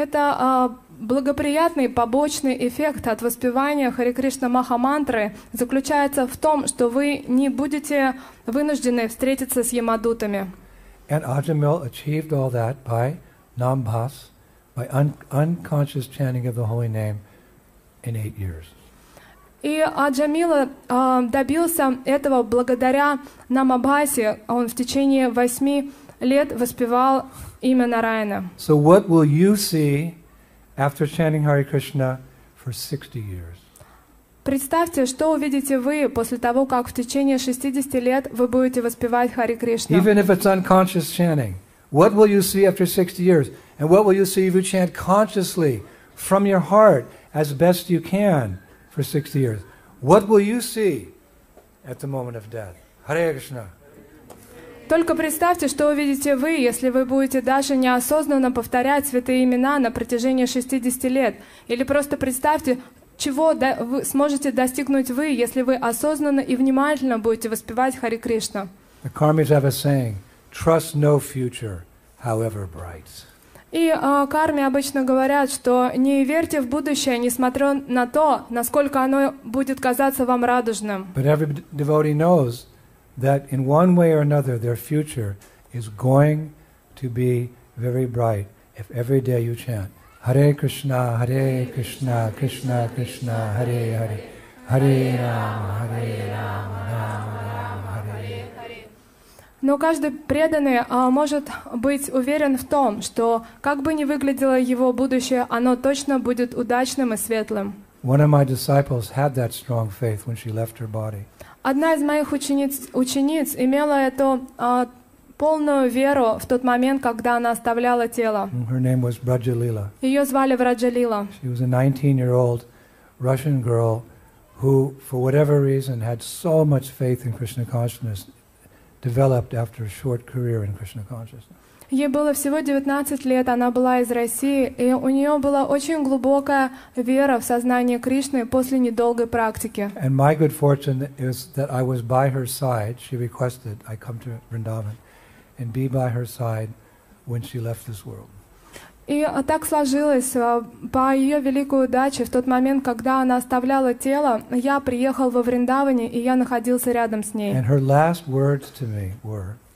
Это а, благоприятный побочный эффект от воспевания Хари Кришна Махамантры заключается в том, что вы не будете вынуждены встретиться с ямадутами. And Ajamil achieved all that by nambhas, by un- unconscious chanting of the holy name in eight years. И Аджамила добился этого благодаря Намабхасе. Он в течение восьми лет воспевал имя Нараяна. So what will you see after chanting Hare Krishna for 60 years? Представьте, что увидите вы после того, как в течение 60 лет вы будете воспевать Хари Кришна. Even if it's unconscious chanting, what will you see after 60 years? And what will you see if you chant consciously from your heart as best you can for 60 years? What will you see at the moment of death? Hare Krishna. Только представьте, что увидите вы, если вы будете даже неосознанно повторять святые имена на протяжении 60 лет. Или просто представьте, чего до- вы сможете достигнуть вы, если вы осознанно и внимательно будете воспевать Хари Кришна. The Karmis have a saying, trust no future, however bright. И э, карме обычно говорят, что не верьте в будущее, несмотря на то, насколько оно будет казаться вам радужным. But every devotee knows that in one way or another their future is going to be very bright if every day you chant Hare Krishna, Hare Krishna, Krishna Krishna, Hare Hare, Hare Rama, Hare Rama, Rama Rama, Hare Но каждый преданный а, может быть уверен в том, что как бы ни выглядело его будущее, оно точно будет удачным и светлым. One of my disciples had that strong faith when she left her body. Одна из моих учениц, учениц имела эту а, полную веру в тот момент, когда она оставляла тело. Her name was Brajalila. Ее звали Враджалила. She was a 19-year-old Russian girl who, for whatever reason, had so much faith in Krishna consciousness, developed after a short career in Krishna consciousness. Ей было всего 19 лет, она была из России, и у нее была очень глубокая вера в сознание Кришны после недолгой практики. And my good fortune is that I was by her side. She requested I come to Vrindavan and be by her side when she left this world. И так сложилось, а, по ее великой удаче, в тот момент, когда она оставляла тело, я приехал во Вриндаване, и я находился рядом с ней. Were,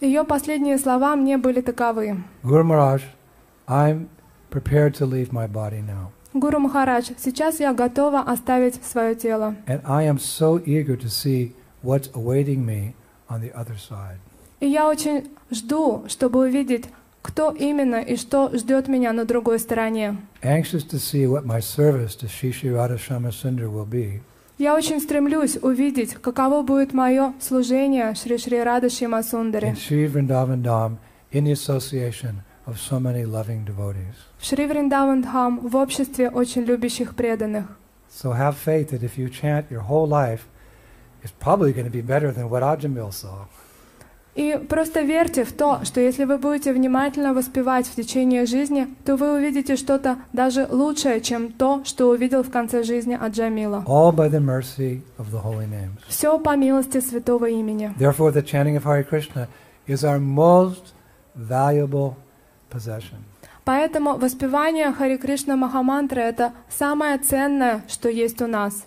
Ее последние слова мне были таковы. Guru Maharaj, I'm prepared to leave my body now. Гуру Махарадж, сейчас я готова оставить свое тело. And I am so eager to see what's awaiting me on the other side. И я очень жду, чтобы увидеть, кто именно и что ждет меня на другой стороне. Я очень стремлюсь увидеть, каково будет мое служение Шри Шри Рада Шима Сундари Dham of so many loving devotees. в Шри Вриндаван Дхам в обществе очень любящих преданных. So have faith that if you chant your whole life, it's probably going to be better than what Ajamil saw. И просто верьте в то, что если вы будете внимательно воспевать в течение жизни, то вы увидите что-то даже лучшее, чем то, что увидел в конце жизни Аджамила. Все по милости святого имени. Therefore, the chanting of Hare Krishna is our most valuable possession. Поэтому воспевание Хари Кришна Махамантры — это самое ценное, что есть у нас.